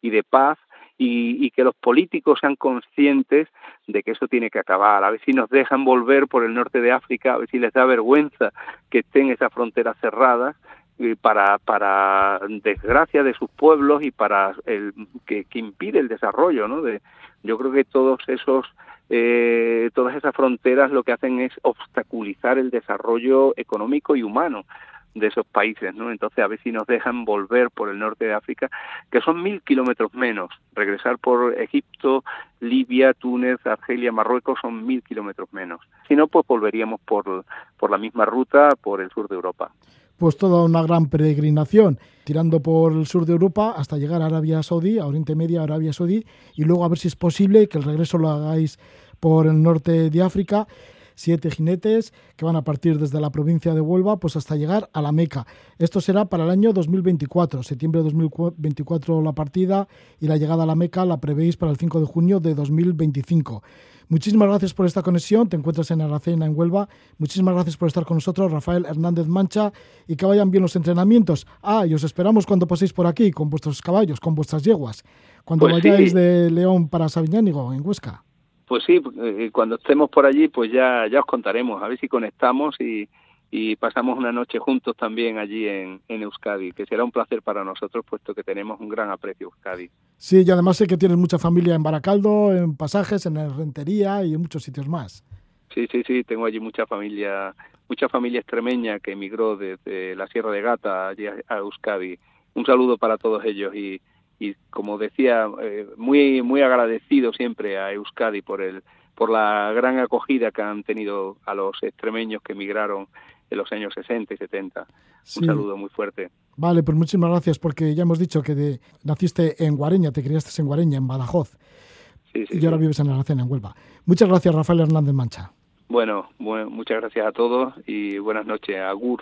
y de paz y, que los políticos sean conscientes de que eso tiene que acabar, a ver si nos dejan volver por el norte de África, a ver si les da vergüenza que estén esas fronteras cerradas eh, para, para desgracia de sus pueblos y para el que, que impide el desarrollo, ¿no? De, yo creo que todos esos eh, todas esas fronteras lo que hacen es obstaculizar el desarrollo económico y humano de esos países, ¿no? Entonces a ver si nos dejan volver por el norte de África, que son mil kilómetros menos. Regresar por Egipto, Libia, Túnez, Argelia, Marruecos son mil kilómetros menos. Si no, pues volveríamos por, por la misma ruta por el sur de Europa. Pues toda una gran peregrinación, tirando por el sur de Europa hasta llegar a Arabia Saudí, a Oriente Medio, a Arabia Saudí, y luego a ver si es posible que el regreso lo hagáis por el norte de África siete jinetes que van a partir desde la provincia de Huelva pues hasta llegar a la Meca. Esto será para el año 2024, septiembre de 2024 la partida y la llegada a la Meca la prevéis para el 5 de junio de 2025. Muchísimas gracias por esta conexión. Te encuentras en Aracena, en Huelva. Muchísimas gracias por estar con nosotros, Rafael Hernández Mancha, y que vayan bien los entrenamientos. Ah, y os esperamos cuando paséis por aquí con vuestros caballos, con vuestras yeguas, cuando pues vayáis de León para Sabiñánigo, en Huesca. Pues sí, eh, cuando estemos por allí, pues ya, ya os contaremos, a ver si conectamos y, pasamos una noche juntos también allí en, Euskadi, que será un placer para nosotros, puesto que tenemos un gran aprecio a Euskadi. Sí, y además sé que tienes mucha familia en Baracaldo, en Pasajes, en Rentería y en muchos sitios más. Sí, sí, sí, tengo allí mucha familia, mucha familia extremeña que emigró desde la Sierra de Gata allí a Euskadi. Un saludo para todos ellos y, y como decía, eh, muy muy agradecido siempre a Euskadi por el por la gran acogida que han tenido a los extremeños que emigraron en los años 60 y 70. Un saludo muy fuerte. Vale, pues muchísimas gracias porque ya hemos dicho que naciste en Guareña, te criaste en Guareña, en Badajoz. Sí, sí, y ahora vives en Aracena, en Huelva. Muchas gracias, Rafael Hernández Mancha. Bueno, bueno, muchas gracias a todos y buenas noches. Agur.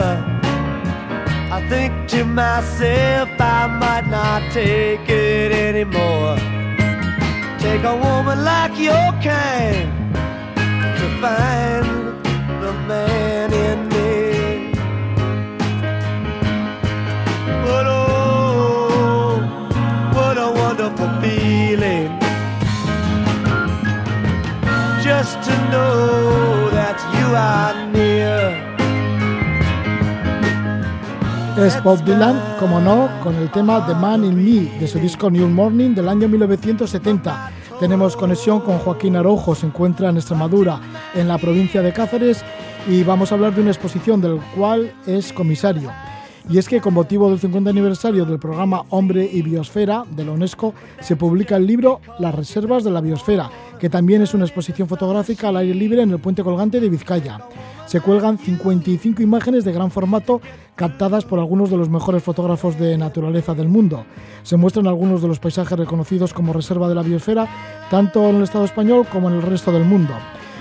I think to myself I might not take it anymore. Take a woman like your kind to find the man in me. But oh, what a wonderful feeling just to know that you are near. Es Bob Dylan, como no, con el tema The Man in Me de su disco New Morning del año 1970. Tenemos conexión con Joaquín Araujo, se encuentra en Extremadura, en la provincia de Cáceres, y vamos a hablar de una exposición del cual es comisario. Y es que con motivo del 50 aniversario del programa Hombre y Biosfera de la UNESCO se publica el libro Las Reservas de la Biosfera, que también es una exposición fotográfica al aire libre en el puente colgante de Vizcaya. Se cuelgan 55 imágenes de gran formato captadas por algunos de los mejores fotógrafos de naturaleza del mundo. Se muestran algunos de los paisajes reconocidos como reserva de la biosfera, tanto en el Estado español como en el resto del mundo.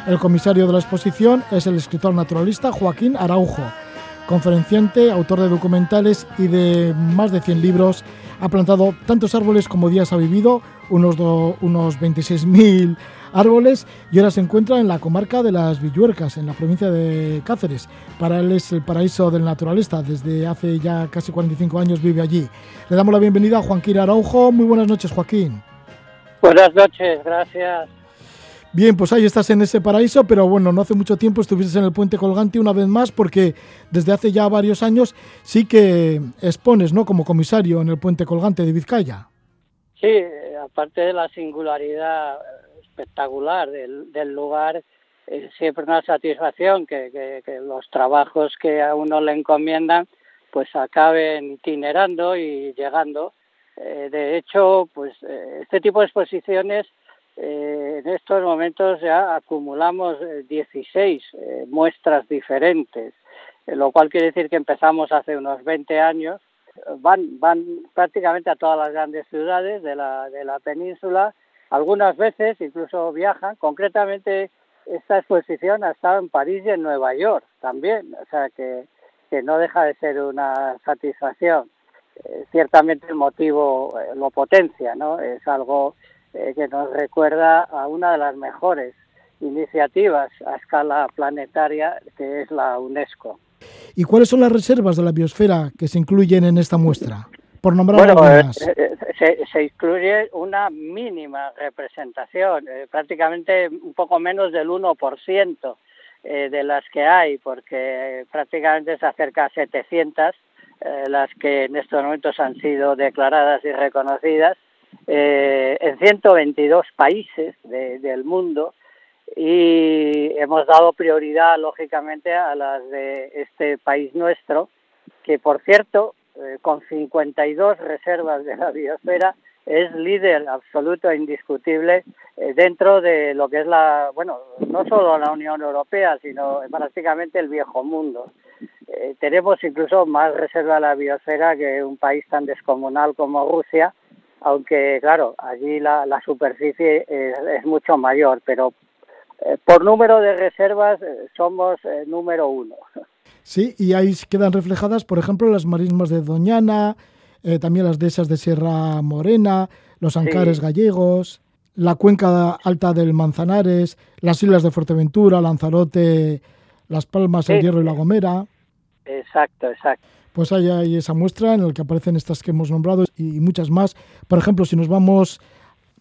El comisario de la exposición es el escritor naturalista Joaquín Araujo, conferenciante, autor de documentales y de más de 100 libros. Ha plantado tantos árboles como días ha vivido, unos, unos 26.000 árboles, y ahora se encuentra en la comarca de las Villuercas, en la provincia de Cáceres. Para él es el paraíso del naturalista, desde hace ya casi 45 años vive allí. Le damos la bienvenida a Joaquín Araujo. Muy buenas noches, Joaquín. Buenas noches, gracias. Bien, pues ahí estás en ese paraíso, pero bueno, no hace mucho tiempo estuviste en el puente colgante una vez más porque desde hace ya varios años sí que expones, ¿no? Como comisario en el puente colgante de Vizcaya. Sí, aparte de la singularidad espectacular del, lugar, es siempre una satisfacción que, que, que, los trabajos que a uno le encomiendan pues acaben itinerando y llegando. Eh, de hecho, pues eh, este tipo de exposiciones eh, en estos momentos ya acumulamos 16 eh, muestras diferentes, eh, lo cual quiere decir que empezamos hace unos 20 años. Van, van prácticamente a todas las grandes ciudades de la, de la península, algunas veces incluso viajan. Concretamente, esta exposición ha estado en París y en Nueva York también, o sea que, que no deja de ser una satisfacción. Eh, ciertamente el motivo eh, lo potencia, ¿no? Es algo eh, que nos recuerda a una de las mejores iniciativas a escala planetaria que es la UNESCO. ¿Y cuáles son las reservas de la biosfera que se incluyen en esta muestra? Por nombrar bueno, algunas. Eh, se, se, incluye una mínima representación, eh, prácticamente un poco menos del 1% eh, de las que hay, porque prácticamente se acerca a 700 las que en estos momentos han sido declaradas y reconocidas eh, en 122 países de, del mundo y hemos dado prioridad, lógicamente, a las de este país nuestro, que, por cierto, eh, con 52 reservas de la biosfera, es líder absoluto e indiscutible eh, dentro de lo que es la, bueno, no solo la Unión Europea, sino prácticamente el viejo mundo. Eh, tenemos incluso más reserva de la biosfera que un país tan descomunal como Rusia, aunque claro, allí la, la superficie es, es, mucho mayor, pero eh, por número de reservas eh, somos eh, número uno. Sí, y ahí quedan reflejadas, por ejemplo, las marismas de Doñana, eh, también las dehesas de Sierra Morena, los ancares sí. gallegos, la cuenca alta del Manzanares, las islas de Fuerteventura, Lanzarote, Las Palmas, sí. El Hierro y La Gomera. Exacto, exacto pues hay, hay, esa muestra en la que aparecen estas que hemos nombrado y muchas más. Por ejemplo, si nos vamos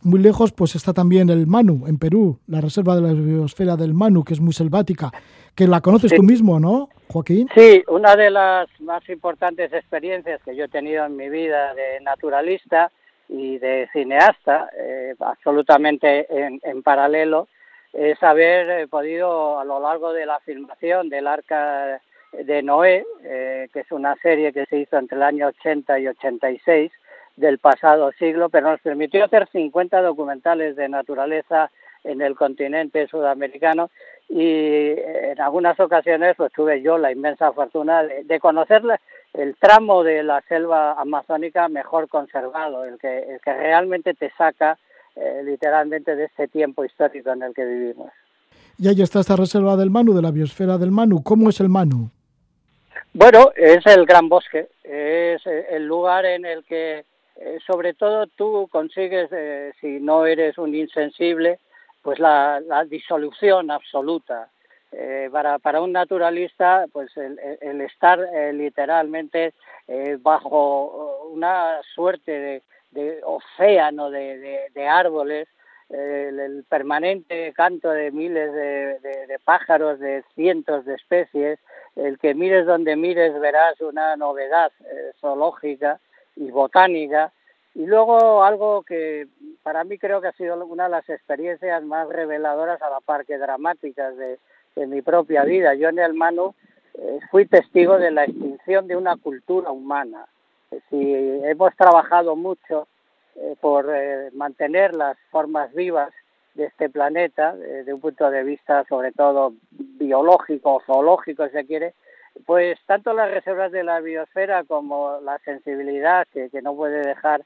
muy lejos, pues está también el Manu, en Perú, la reserva de la biosfera del Manu, que es muy selvática, que la conoces sí. tú mismo, ¿no, Joaquín? Sí, una de las más importantes experiencias que yo he tenido en mi vida de naturalista y de cineasta, eh, absolutamente en, en, paralelo, es haber eh, podido a lo largo de la filmación del arca de Noé, eh, que es una serie que se hizo entre el año 80 y 86 del pasado siglo, pero nos permitió hacer 50 documentales de naturaleza en el continente sudamericano y en algunas ocasiones pues tuve yo la inmensa fortuna de, conocer el tramo de la selva amazónica mejor conservado, el que, el que realmente te saca eh, literalmente de este tiempo histórico en el que vivimos. Y ahí está esta reserva del Manu, de la biosfera del Manu. ¿Cómo es el Manu? Bueno, es el gran bosque, es el lugar en el que eh, sobre todo tú consigues, eh, si no eres un insensible, pues la, disolución absoluta. Eh, para, para un naturalista, pues el, estar literalmente bajo una suerte de, océano de, árboles, el, permanente canto de miles de, pájaros, de cientos de especies, el que mires donde mires verás una novedad eh, zoológica y botánica. Y luego algo que para mí creo que ha sido una de las experiencias más reveladoras a la par que dramáticas de, mi propia vida. Yo en el Manu eh, fui testigo de la extinción de una cultura humana. Si hemos trabajado mucho por mantener las formas vivas de este planeta, desde un punto de vista sobre todo biológico, zoológico, si se quiere, pues tanto las reservas de la biosfera como la sensibilidad que, no puede dejar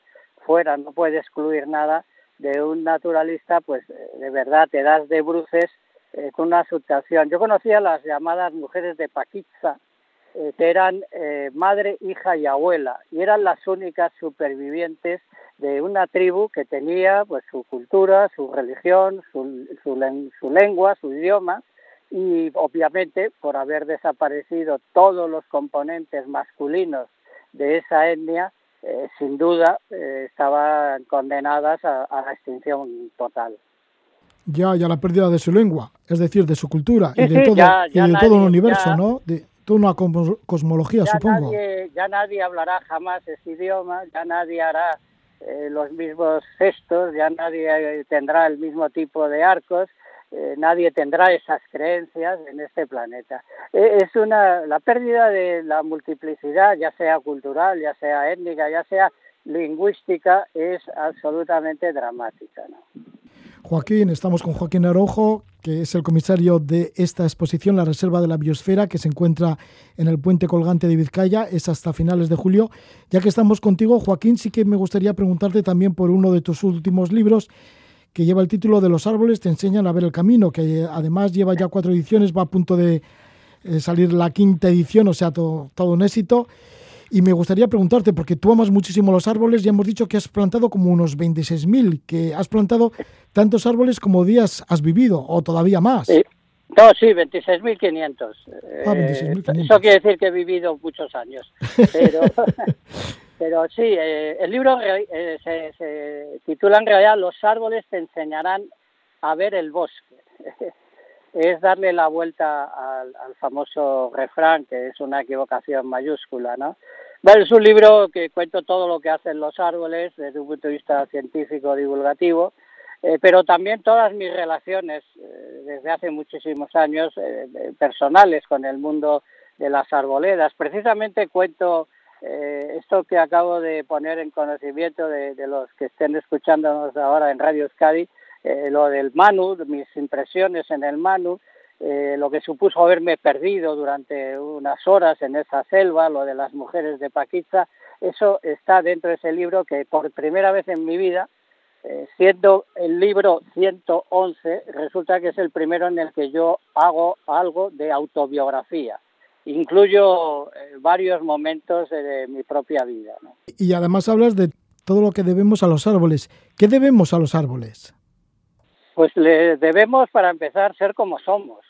fuera, no puede excluir nada de un naturalista, pues de verdad te das de bruces eh, con una situación. Yo conocía las llamadas mujeres de Paquitza, eh, que eran eh, madre, hija y abuela, y eran las únicas supervivientes de una tribu que tenía pues su cultura, su religión, su, su, lengua, su idioma y obviamente por haber desaparecido todos los componentes masculinos de esa etnia, eh, sin duda eh, estaban condenadas a, la extinción total. Ya, ya la pérdida de su lengua, es decir, de su cultura y de todo, todo el universo, ¿no? De una cosmología, supongo. ya nadie hablará jamás ese idioma, ya nadie hará eh, los mismos gestos, ya nadie tendrá el mismo tipo de arcos, eh, nadie tendrá esas creencias en este planeta. Eh, es una la pérdida de la multiplicidad, ya sea cultural, ya sea étnica, ya sea lingüística, es absolutamente dramática. Joaquín, estamos con Joaquín Arojo, que es el comisario de esta exposición, la Reserva de la Biosfera, que se encuentra en el puente colgante de Vizcaya, es hasta finales de julio. Ya que estamos contigo, Joaquín, sí que me gustaría preguntarte también por uno de tus últimos libros, que lleva el título de Los árboles te enseñan a ver el camino, que además lleva ya cuatro ediciones, va a punto de eh, salir la quinta edición, o sea, todo, todo un éxito. Y me gustaría preguntarte, porque tú amas muchísimo los árboles, ya hemos dicho que has plantado como unos 26.000, que has plantado tantos árboles como días has vivido, o todavía más. Sí. No, sí, 26.500. Ah, 26.500. Eh, eso quiere decir que he vivido muchos años. Pero, <laughs> pero sí, eh, el libro eh, se, se, titula en realidad Los árboles te enseñarán a ver el bosque. <laughs> es darle la vuelta al, famoso refrán, que es una equivocación mayúscula, ¿no? Bueno, es un libro que cuento todo lo que hacen los árboles desde un punto de vista científico divulgativo, eh, pero también todas mis relaciones eh, desde hace muchísimos años eh, personales con el mundo de las arboledas. Precisamente cuento esto que acabo de poner en conocimiento de, de, los que estén escuchándonos ahora en Radio Euskadi, eh, lo del Manu, mis impresiones en el Manu, eh, lo que supuso haberme perdido durante unas horas en esa selva, lo de las mujeres de Paquitza, eso está dentro de ese libro que por primera vez en mi vida, eh, siendo el libro 111, resulta que es el primero en el que yo hago algo de autobiografía. Incluyo varios momentos de, mi propia vida. Y además hablas de todo lo que debemos a los árboles. ¿Qué debemos a los árboles? Pues le debemos, para empezar, ser como somos.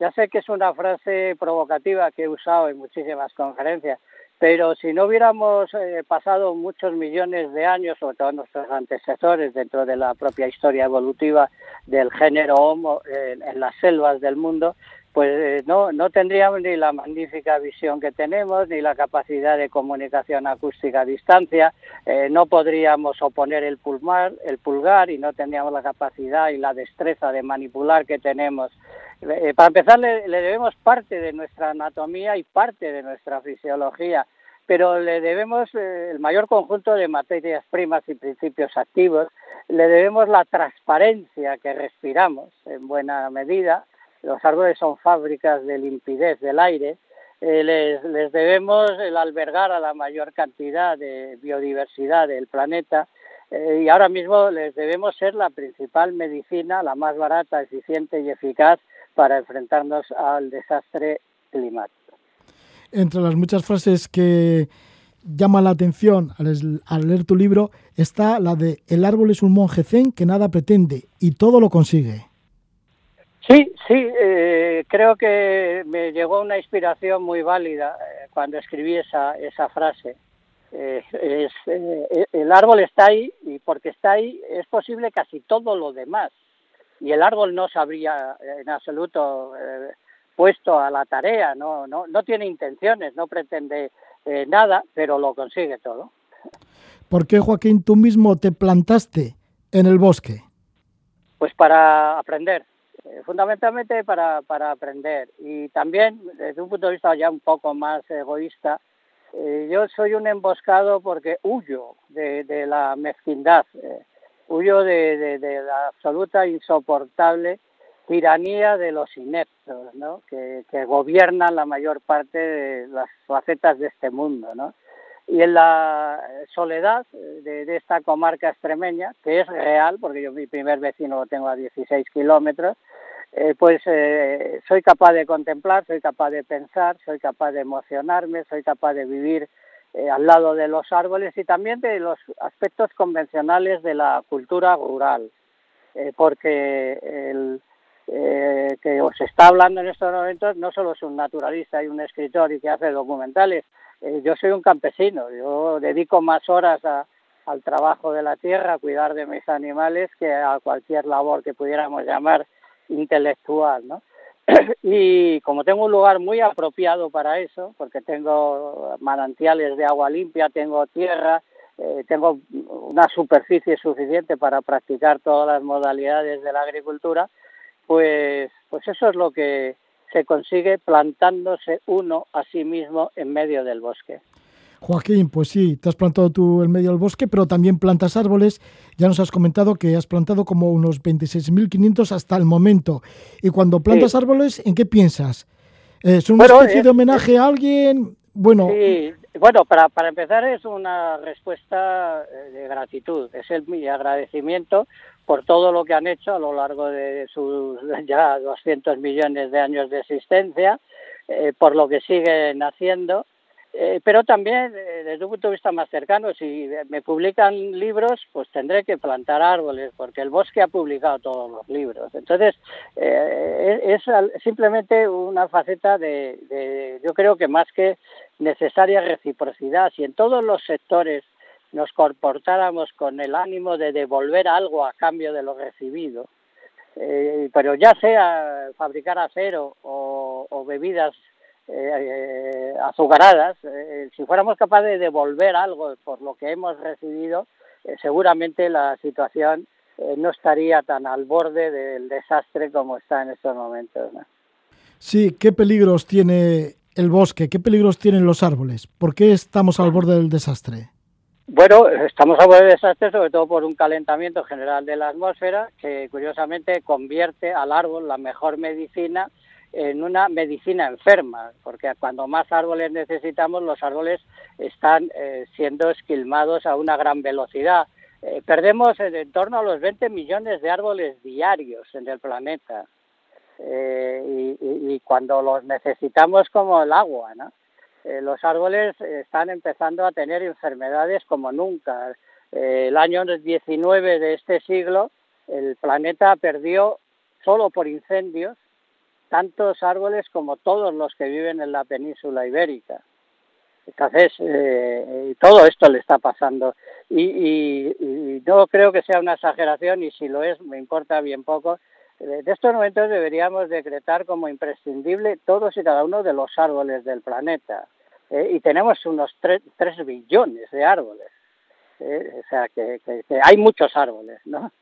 Ya sé que es una frase provocativa que he usado en muchísimas conferencias, pero si no hubiéramos eh, pasado muchos millones de años, sobre todo nuestros antecesores, dentro de la propia historia evolutiva del género Homo eh, en las selvas del mundo, pues eh, no, no tendríamos ni la magnífica visión que tenemos, ni la capacidad de comunicación acústica a distancia, eh, no podríamos oponer el pulmar, el pulgar y no tendríamos la capacidad y la destreza de manipular que tenemos. Eh, para empezar, le, debemos parte de nuestra anatomía y parte de nuestra fisiología, pero le debemos el mayor conjunto de materias primas y principios activos, le debemos la transparencia que respiramos en buena medida. Los árboles son fábricas de limpidez del aire. Eh, les, debemos el albergar a la mayor cantidad de biodiversidad del planeta eh, y ahora mismo les debemos ser la principal medicina, la más barata, eficiente y eficaz para enfrentarnos al desastre climático. Entre las muchas frases que llaman la atención al, leer tu libro está la de el árbol es un monje zen que nada pretende y todo lo consigue. Sí, sí, eh, creo que me llegó una inspiración muy válida eh, cuando escribí esa, esa frase. Eh, es, el árbol está ahí y porque está ahí es posible casi todo lo demás. Y el árbol no se habría en absoluto puesto a la tarea, no, no, no tiene intenciones, no pretende eh, nada, pero lo consigue todo. ¿Por qué, Joaquín, tú mismo te plantaste en el bosque? Pues para aprender, eh, fundamentalmente para, para aprender. Y también, desde un punto de vista ya un poco más egoísta, eh, yo soy un emboscado porque huyo de, de la mezquindad, huyo de, de, la absoluta insoportable tiranía de los ineptos, ¿no? que, gobiernan la mayor parte de las facetas de este mundo. ¿no? Y en la soledad de, esta comarca extremeña, que es real, porque yo mi primer vecino lo tengo a 16 kilómetros, eh, pues eh, soy capaz de contemplar, soy capaz de pensar, soy capaz de emocionarme, soy capaz de vivir eh, al lado de los árboles y también de los aspectos convencionales de la cultura rural, porque el, eh, que os está hablando en estos momentos no solo es un naturalista y un escritor y que hace documentales, eh, yo soy un campesino, yo dedico más horas al trabajo de la tierra, a cuidar de mis animales, que a cualquier labor que pudiéramos llamar intelectual, ¿no? <clears throat> y como tengo un lugar muy apropiado para eso, porque tengo manantiales de agua limpia, tengo tierra, eh, tengo una superficie suficiente para practicar todas las modalidades de la agricultura, pues, pues eso es lo que se consigue plantándose uno a sí mismo en medio del bosque. Joaquín, pues sí, te has plantado tú en medio del bosque, pero también plantas árboles. Ya nos has comentado que has plantado como unos 26.500 hasta el momento. Y cuando plantas árboles, ¿en qué piensas? ¿Es una especie de homenaje a alguien? Bueno, sí. bueno para, para empezar es una respuesta eh, de gratitud, es el mi agradecimiento por todo lo que han hecho a lo largo de sus <laughs> ya 200 millones de años de existencia, eh, por lo que siguen haciendo, eh, pero también eh, desde un punto de vista más cercano, si me publican libros, pues tendré que plantar árboles, porque el bosque ha publicado todos los libros. Entonces, es simplemente una faceta de, de, yo creo que más que necesaria reciprocidad, si en todos los sectores nos comportáramos con el ánimo de devolver algo a cambio de lo recibido, eh, pero ya sea fabricar acero o, bebidas eh, azucaradas, eh, si fuéramos capaces de devolver algo por lo que hemos recibido, seguramente la situación no estaría tan al borde del desastre como está en estos momentos. Sí, ¿qué peligros tiene el bosque? ¿Qué peligros tienen los árboles? ¿Por qué estamos al borde del desastre? Bueno, estamos a de desastre sobre todo por un calentamiento general de la atmósfera que curiosamente convierte al árbol la mejor medicina en una medicina enferma, porque cuando más árboles necesitamos, los árboles están eh, siendo esquilmados a una gran velocidad. Eh, perdemos en torno a los 20 millones de árboles diarios en el planeta. Eh, y, y, cuando los necesitamos como el agua, ¿no? Eh, los árboles están empezando a tener enfermedades como nunca. Eh, el año 19 de este siglo, el planeta perdió solo por incendios tantos árboles como todos los que viven en la península ibérica. Entonces, eh, todo esto le está pasando. Y, y, no creo que sea una exageración, y si lo es, me importa bien poco, de estos momentos deberíamos decretar como imprescindible todos y cada uno de los árboles del planeta. ¿eh? y tenemos unos 3, billones de árboles. ¿eh? o sea, que, hay muchos árboles, ¿no?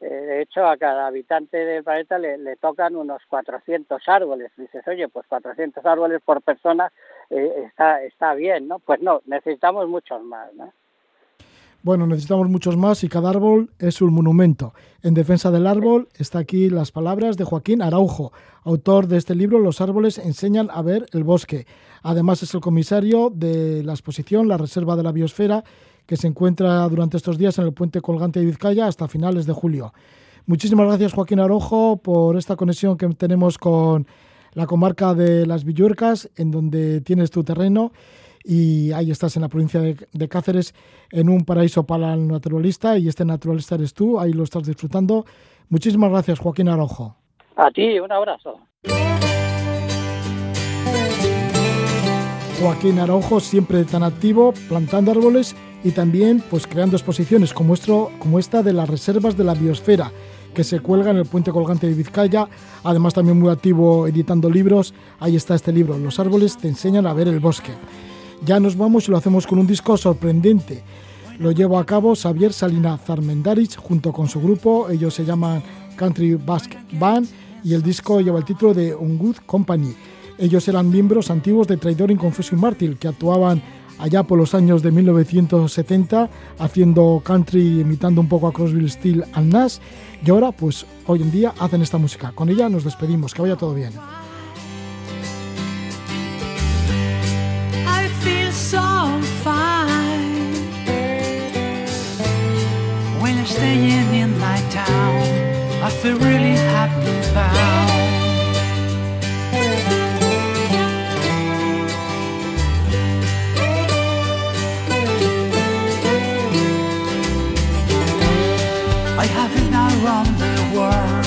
Eh, de hecho, a cada habitante del planeta le, le, tocan unos 400 árboles. Dices, oye, pues 400 árboles por persona está, está bien, ¿no? Pues no, necesitamos muchos más, ¿no? Bueno, necesitamos muchos más y cada árbol es un monumento. En defensa del árbol está aquí las palabras de Joaquín Araujo, autor de este libro Los árboles enseñan a ver el bosque. Además es el comisario de la exposición La Reserva de la Biosfera, que se encuentra durante estos días en el puente colgante de Vizcaya hasta finales de julio. Muchísimas gracias Joaquín Araujo por esta conexión que tenemos con la comarca de las Villuercas, en donde tienes tu terreno y ahí estás en la provincia de, Cáceres, en un paraíso para el naturalista y este naturalista eres tú, ahí lo estás disfrutando. Muchísimas gracias, Joaquín Araujo. A ti, un abrazo. Joaquín Araujo siempre tan activo, plantando árboles y también pues creando exposiciones como, como esta de las reservas de la biosfera que se cuelga en el puente colgante de Vizcaya, además también muy activo editando libros. Ahí está este libro, Los árboles te enseñan a ver el bosque. Ya nos vamos y lo hacemos con un disco sorprendente. Lo llevo a cabo Xavier Salina Zarmendarich junto con su grupo. Ellos se llaman Country Basque Band y el disco lleva el título de Un Good Company. Ellos eran miembros antiguos de Traidor Inconfeso y Mártir que actuaban allá por los años de 1970 haciendo country imitando un poco a Crosby, Steel and Nash y ahora pues hoy en día hacen esta música. Con ella nos despedimos, que vaya todo bien. Staying in my town. I feel really happy about. I have been around the world.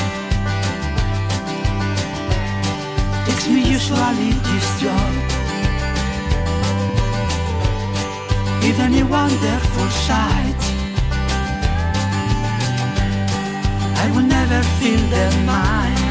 Takes me usually this job. Even a wonderful sight. I will never feel their mind.